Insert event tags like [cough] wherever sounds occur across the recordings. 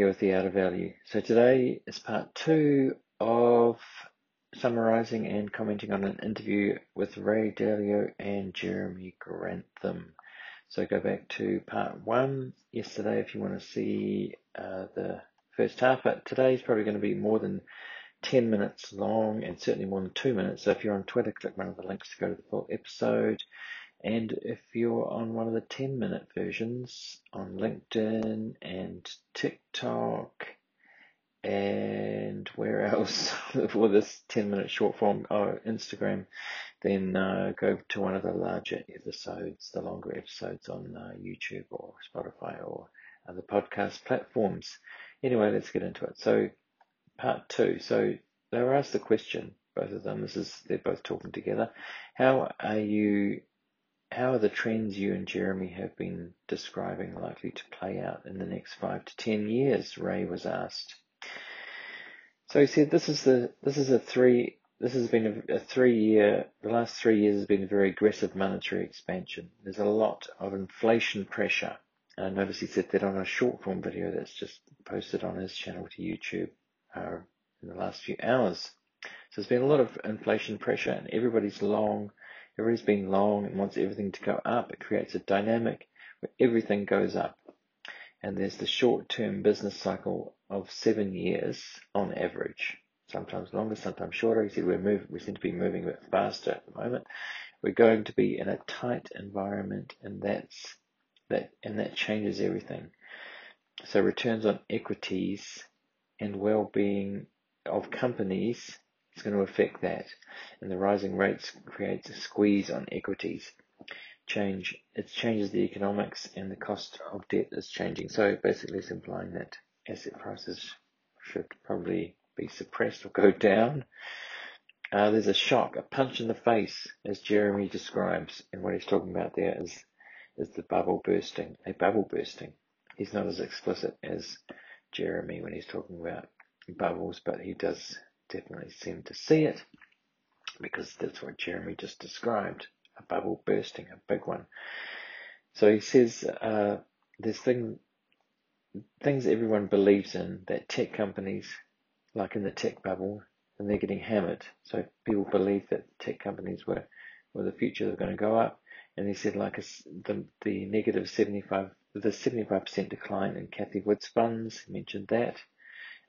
here with the Art of Value. So today is part two of summarizing and commenting on an interview with Ray Dalio and Jeremy Grantham. So go back to part one yesterday if you want to see uh, the first half, but today is probably going to be more than 10 minutes long and certainly more than two minutes. So if you're on Twitter, click one of the links to go to the full episode. And if you're on one of the 10 minute versions on LinkedIn and TikTok and where [laughs] else for this 10 minute short form, oh, Instagram, then uh, go to one of the larger episodes, the longer episodes on uh, YouTube or Spotify or other podcast platforms. Anyway, let's get into it. So, part two. So, they were asked the question, both of them, this is, they're both talking together. How are you how are the trends you and Jeremy have been describing likely to play out in the next five to ten years? Ray was asked. So he said, "This is the this is a three this has been a, a three year the last three years has been a very aggressive monetary expansion. There's a lot of inflation pressure. And I noticed he said that on a short form video that's just posted on his channel to YouTube uh, in the last few hours. So there's been a lot of inflation pressure, and everybody's long." Everybody's been long and wants everything to go up. It creates a dynamic where everything goes up. And there's the short term business cycle of seven years on average. Sometimes longer, sometimes shorter. He said we're moving, we seem to be moving a bit faster at the moment. We're going to be in a tight environment and that's that and that changes everything. So returns on equities and well-being of companies is going to affect that. And the rising rates creates a squeeze on equities. Change it changes the economics and the cost of debt is changing. So basically it's implying that asset prices should probably be suppressed or go [laughs] down. Uh, there's a shock, a punch in the face, as Jeremy describes, and what he's talking about there is is the bubble bursting, a bubble bursting. He's not as explicit as Jeremy when he's talking about bubbles, but he does definitely seem to see it because that's what Jeremy just described a bubble bursting, a big one. So he says uh, there's thing, things everyone believes in that tech companies, like in the tech bubble, and they're getting hammered. So people believe that tech companies were, were the future, they're going to go up. And he said like a, the, the negative 75, the 75% decline in Cathie Wood's funds, he mentioned that.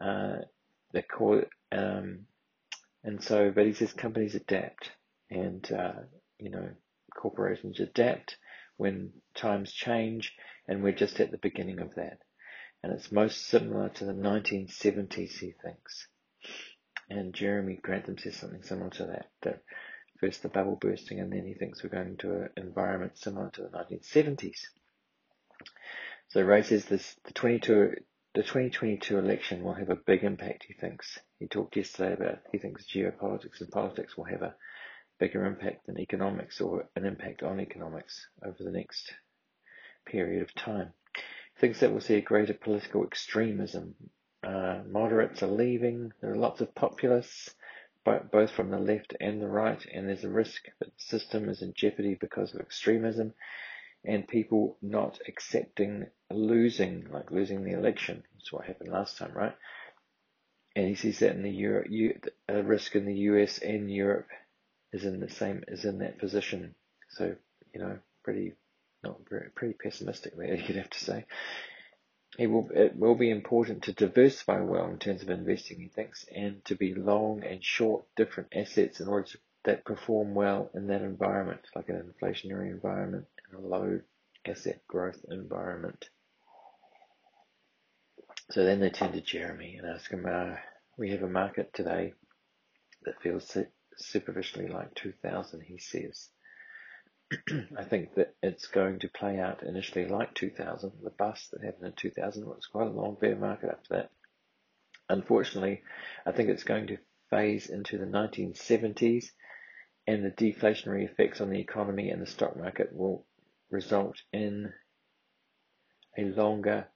Uh, it, um, and so, but he says companies adapt and, uh, you know, corporations adapt when times change and we're just at the beginning of that. And it's most similar to the 1970s, he thinks. And Jeremy Grantham says something similar to that, that first the bubble bursting and then he thinks we're going to an environment similar to the 1970s. So Ray says this, the 22, the 2022 election will have a big impact, he thinks. He talked yesterday about he thinks geopolitics and politics will have a bigger impact than economics or an impact on economics over the next period of time. He thinks that we'll see a greater political extremism. Uh, moderates are leaving. There are lots of populists, both from the left and the right, and there's a risk that the system is in jeopardy because of extremism and people not accepting losing, like losing the election. That's what happened last time, right? And he sees that in the Euro, a risk in the US and Europe is in the same, is in that position. So, you know, pretty, not very, pretty pessimistic [laughs] there, you'd have to say. It will, it will be important to diversify well in terms of investing, he thinks, and to be long and short different assets in order to that perform well in that environment, like an inflationary environment and a low asset growth environment. So then they turn to Jeremy and ask him, uh, we have a market today that feels superficially like 2000, he says. [clears throat] I think that it's going to play out initially like 2000. The bust that happened in 2000 was quite a long bear market after that. Unfortunately, I think it's going to phase into the 1970s and the deflationary effects on the economy and the stock market will result in a longer,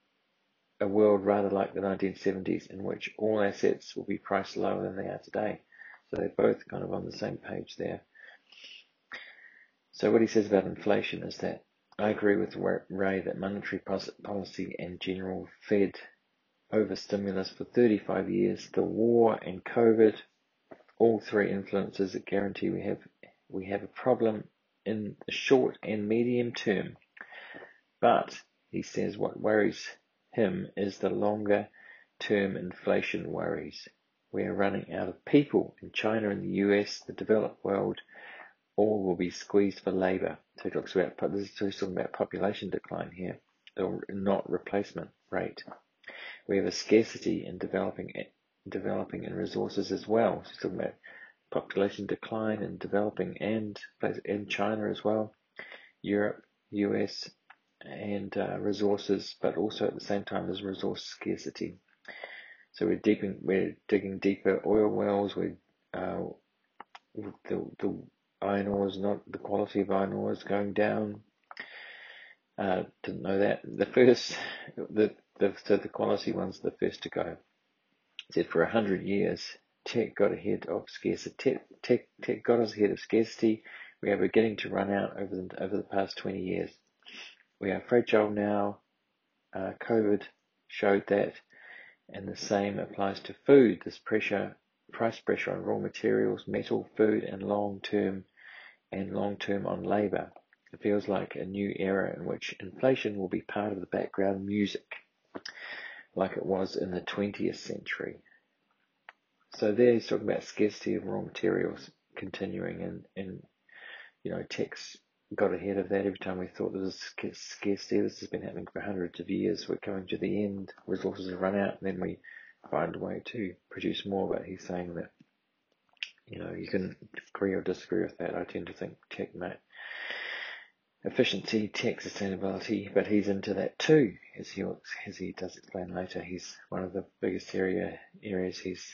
a world rather like the 1970s in which all assets will be priced lower than they are today. So they're both kind of on the same page there. So what he says about inflation is that I agree with Ray that monetary policy and general Fed overstimulus for 35 years, the war and COVID, all three influences that guarantee we have we have a problem in the short and medium term. But he says what worries him is the longer term inflation worries. We are running out of people in China and the US, the developed world, all will be squeezed for labour. So he talks about this is talking about population decline here, or not replacement rate. We have a scarcity in developing eh, developing in resources as well. So he's talking about population decline in developing and in China as well, Europe, US, and uh, resources, but also at the same time there's resource scarcity. So we're digging we're digging deeper oil wells. We uh, the the iron ore is not the quality of iron ore is going down. Uh, didn't know that. The first the the so the quality one's the first to go. Said for a hundred years, tech got ahead of scarcity. Tech, tech, tech got us ahead of scarcity. We are beginning to run out over the over the past twenty years. We are fragile now. Uh, COVID showed that, and the same applies to food. This pressure, price pressure on raw materials, metal, food, and long term, and long term on labour. It feels like a new era in which inflation will be part of the background music, like it was in the 20th century. So there he's talking about scarcity of raw materials continuing, and, you know, tech's got ahead of that every time we thought there was scarcity. This has been happening for hundreds of years. We're coming to the end, resources have run out, and then we find a way to produce more. But he's saying that, you know, you can agree or disagree with that. I tend to think tech, mate, efficiency, tech sustainability, but he's into that too, as he as he does explain later. He's one of the biggest area areas he's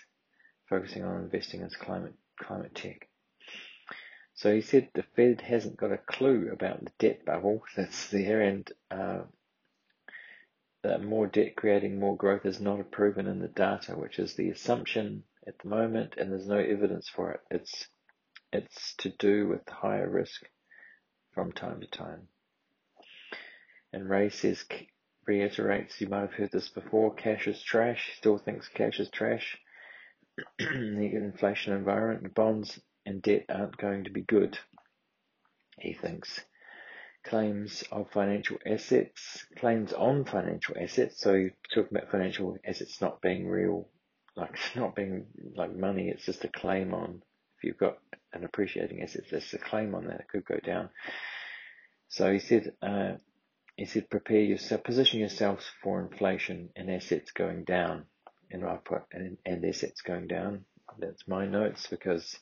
focusing on investing in climate climate tech. So he said the Fed hasn't got a clue about the debt bubble that's there, and uh, that more debt creating more growth is not proven in the data, which is the assumption at the moment, and there's no evidence for it. It's it's to do with higher risk from time to time. And Ray says reiterates, you might have heard this before, cash is trash. Still thinks cash is trash. [clears throat] the inflation environment, bonds and debt aren't going to be good, he thinks. Claims of financial assets, claims on financial assets. So you're talking about financial assets not being real, like it's [laughs] not being like money. It's just a claim on. If you've got an appreciating asset, there's a claim on that. It could go down. So he said, uh, he said, prepare yourself, position yourselves for inflation and assets going down. And I put and, and assets going down. That's my notes because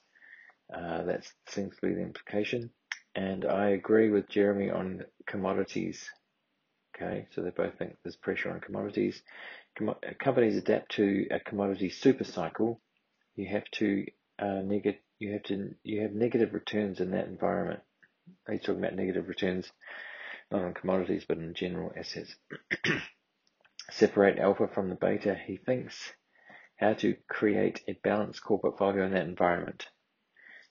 uh, that seems to be the implication. And I agree with Jeremy on commodities. Okay, so they both think there's pressure on commodities. Com- companies adapt to a commodity super cycle. You have to uh, neg- you have to you have negative returns in that environment. He's talking about negative returns, not on commodities, but in general assets. [clears throat] Separate alpha from the beta. He thinks how to create a balanced core portfolio in that environment.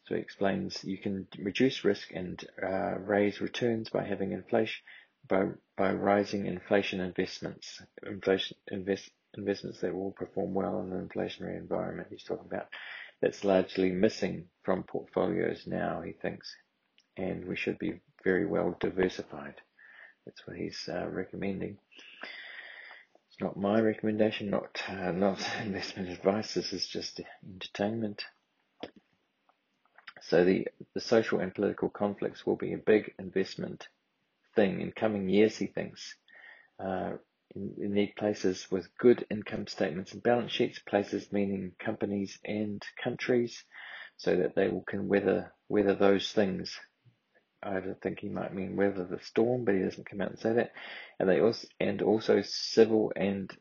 So he explains you can reduce risk and uh, raise returns by having inflation by by rising inflation investments, inflation invest, investments that will perform well in an inflationary environment. He's talking about that's largely missing from portfolios now. He thinks, and we should be very well diversified. That's what he's uh, recommending. It's not my recommendation, not uh, [laughs] not investment advice. This is just entertainment. So the, the social and political conflicts will be a big investment thing in coming years, he thinks. Uh, we need places with good income statements and balance sheets, places meaning companies and countries, so that they will, can weather weather those things. I don't think he might mean weather the storm, but he doesn't come out and say that. And they also and also civil and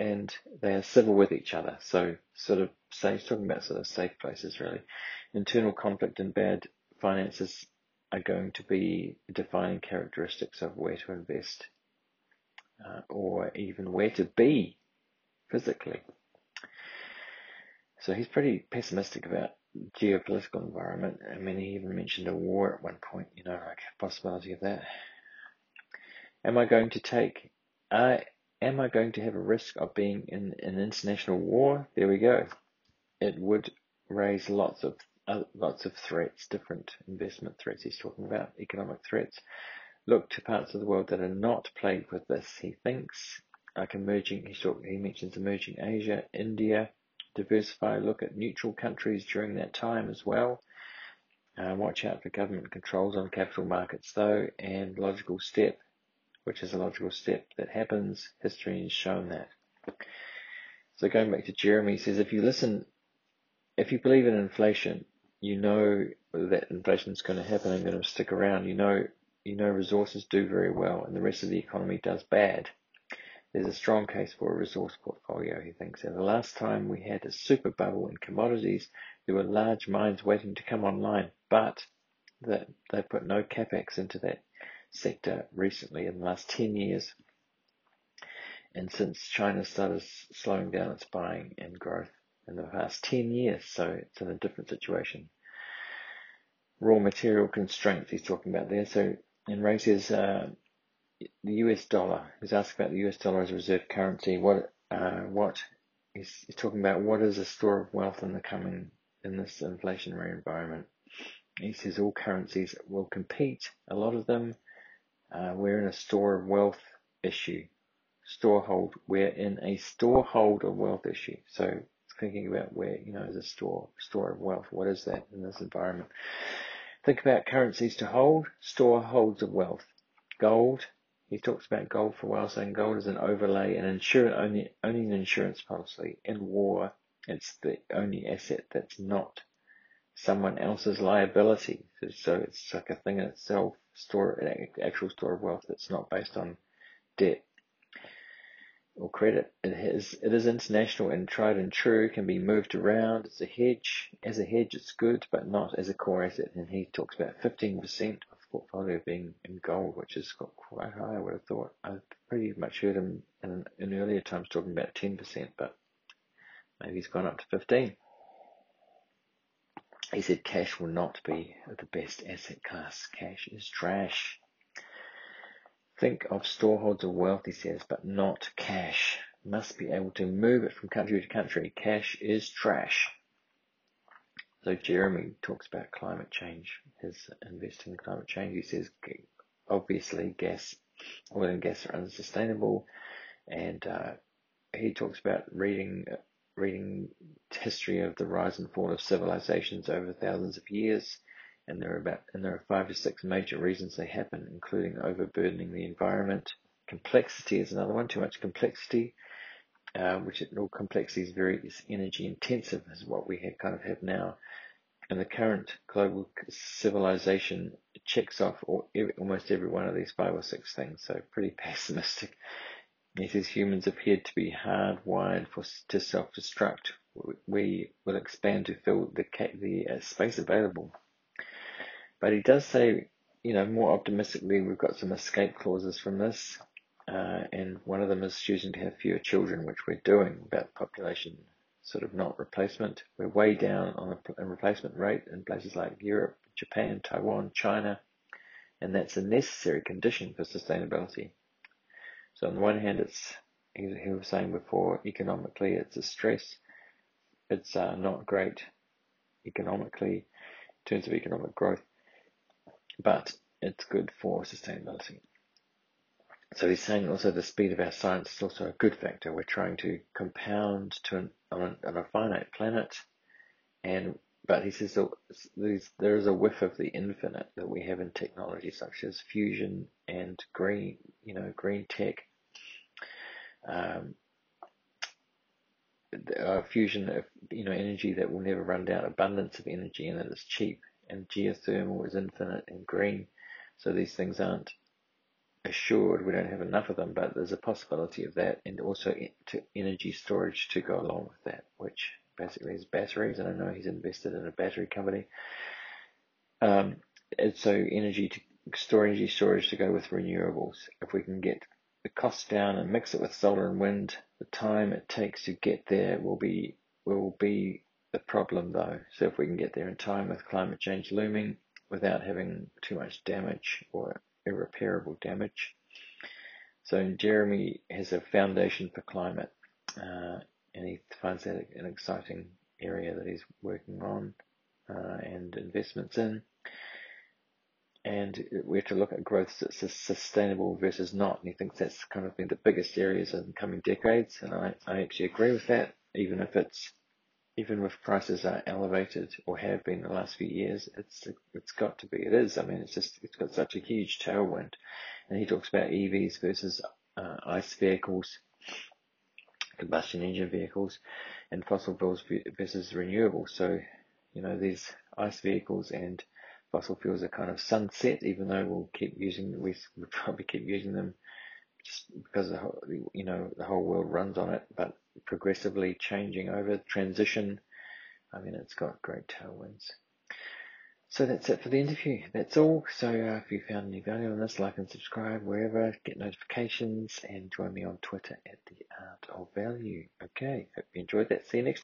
and they are civil with each other. So sort of say he's talking about sort of safe places really internal conflict and bad finances are going to be defining characteristics of where to invest uh, or even where to be physically. So he's pretty pessimistic about geopolitical environment. I mean, he even mentioned a war at one point, you know, like possibility of that. Am I going to take, I, am I going to have a risk of being in an international war? There we go. It would raise lots of uh, lots of threats, different investment threats. He's talking about economic threats. Look to parts of the world that are not plagued with this. He thinks like emerging. He talk, he mentions emerging Asia, India. Diversify. Look at neutral countries during that time as well. Uh, watch out for government controls on capital markets, though, and logical step which is a logical step that happens. History has shown that. So going back to Jeremy, he says if you listen, if you believe in inflation, you know that inflation is going to happen and going to stick around. You know, you know resources do very well and the rest of the economy does bad. There's a strong case for a resource portfolio, he thinks. And the last time we had a super bubble in commodities, there were large mines waiting to come online, but that they put no capex into that sector recently in the last 10 years. And since China started slowing down its buying and growth in the past 10 years, so it's in a different situation. Raw material constraints he's talking about there. So, and Ray says uh, the US dollar. He's asked about the US dollar as a reserve currency. What, uh, what he's, he's talking about what is a store of wealth in the coming in this inflationary environment. He says all currencies will compete. A lot of them uh, we're in a store of wealth issue. Storehold. We're in a storehold of wealth issue. So thinking about where, you know, is a store, store of wealth. What is that in this environment? Think about currencies to hold, store holds of wealth. Gold. He talks about gold for a while, saying gold is an overlay and insurance, only, only an insurance policy. In war, it's the only asset that's not someone else's liability. So it's like a thing in itself, store an actual store of wealth that's not based on debt or credit. It is it is international and tried and true, can be moved around. It's a hedge. As a hedge, it's good, but not as a core asset. And he talks about 15% of the portfolio being in gold, which is got quite high. I would have thought. I've pretty much heard him in, in earlier times talking about 10%, but maybe he's gone up to 15. He said cash will not be the best asset class. Cash is trash. Think of storeholds of wealth, he says, but not cash. Must be able to move it from country to country. Cash is trash. So Jeremy talks about climate change, his investing in climate change. He says, obviously, gas, oil and gas are unsustainable, and uh, he talks about reading reading history of the rise and fall of civilizations over thousands of years, and there are about and there are five to six major reasons they happen, including overburdening the environment. Complexity is another one. Too much complexity, uh, which all complexity is very is energy intensive, is what we have, kind of have now. And the current global civilization checks off all, every, almost every one of these five or six things. So pretty [laughs] pessimistic. He says humans appeared to be hardwired for, to self-destruct. We will expand to fill the, the uh, space available. But he does say, you know, more optimistically, we've got some escape clauses from this. Uh, and one of them is choosing to have fewer children, which we're doing about population sort of not replacement. We're way down on the replacement rate in places like Europe, Japan, Taiwan, China, and that's a necessary condition for sustainability. So on the one hand, it's he, he was saying before, economically it's a stress. It's uh, not great economically in terms of economic growth, but it's good for sustainability. So he's saying also the speed of our science is also a good factor. We're trying to compound to an, on, a, on a finite planet, and but he says there is a whiff of the infinite that we have in technology such as fusion and green, you know, green tech um, uh, fusion of you know energy that will never run down, abundance of energy, and that it's cheap. And geothermal is infinite and green, so these things aren't assured. We don't have enough of them, but there's a possibility of that, and also to energy storage to go along with that, which basically is batteries. And I know he's invested in a battery company. Um, and so energy to store energy storage to go with renewables. If we can get the cost down and mix it with solar and wind, the time it takes to get there will be will be the problem though. So if we can get there in time with climate change looming without having too much damage or irreparable damage, So Jeremy has a foundation for climate, uh, and he finds that an exciting area that he's working on uh, and investments in. And we have to look at growth that's sustainable versus not. And he thinks that's kind of been the biggest areas in the coming decades. And I, I actually agree with that, even if it's even if prices are elevated or have been the last few years, it's it's got to be. It is. I mean, it's just it's got such a huge tailwind. And he talks about EVs versus uh, ICE vehicles, combustion engine vehicles, and fossil fuels versus renewables. So, you know, these ICE vehicles and fossil fuels are kind of sunset, even though we'll keep using we we'll probably keep using them just because the whole, you know the whole world runs on it, but progressively changing over transition. I mean, it's got great tailwinds. So that's it for the interview. That's all. So uh, if you found any value on this, like and subscribe wherever, get notifications, and join me on Twitter at the Art of Value. Okay, hope you enjoyed that. See you next.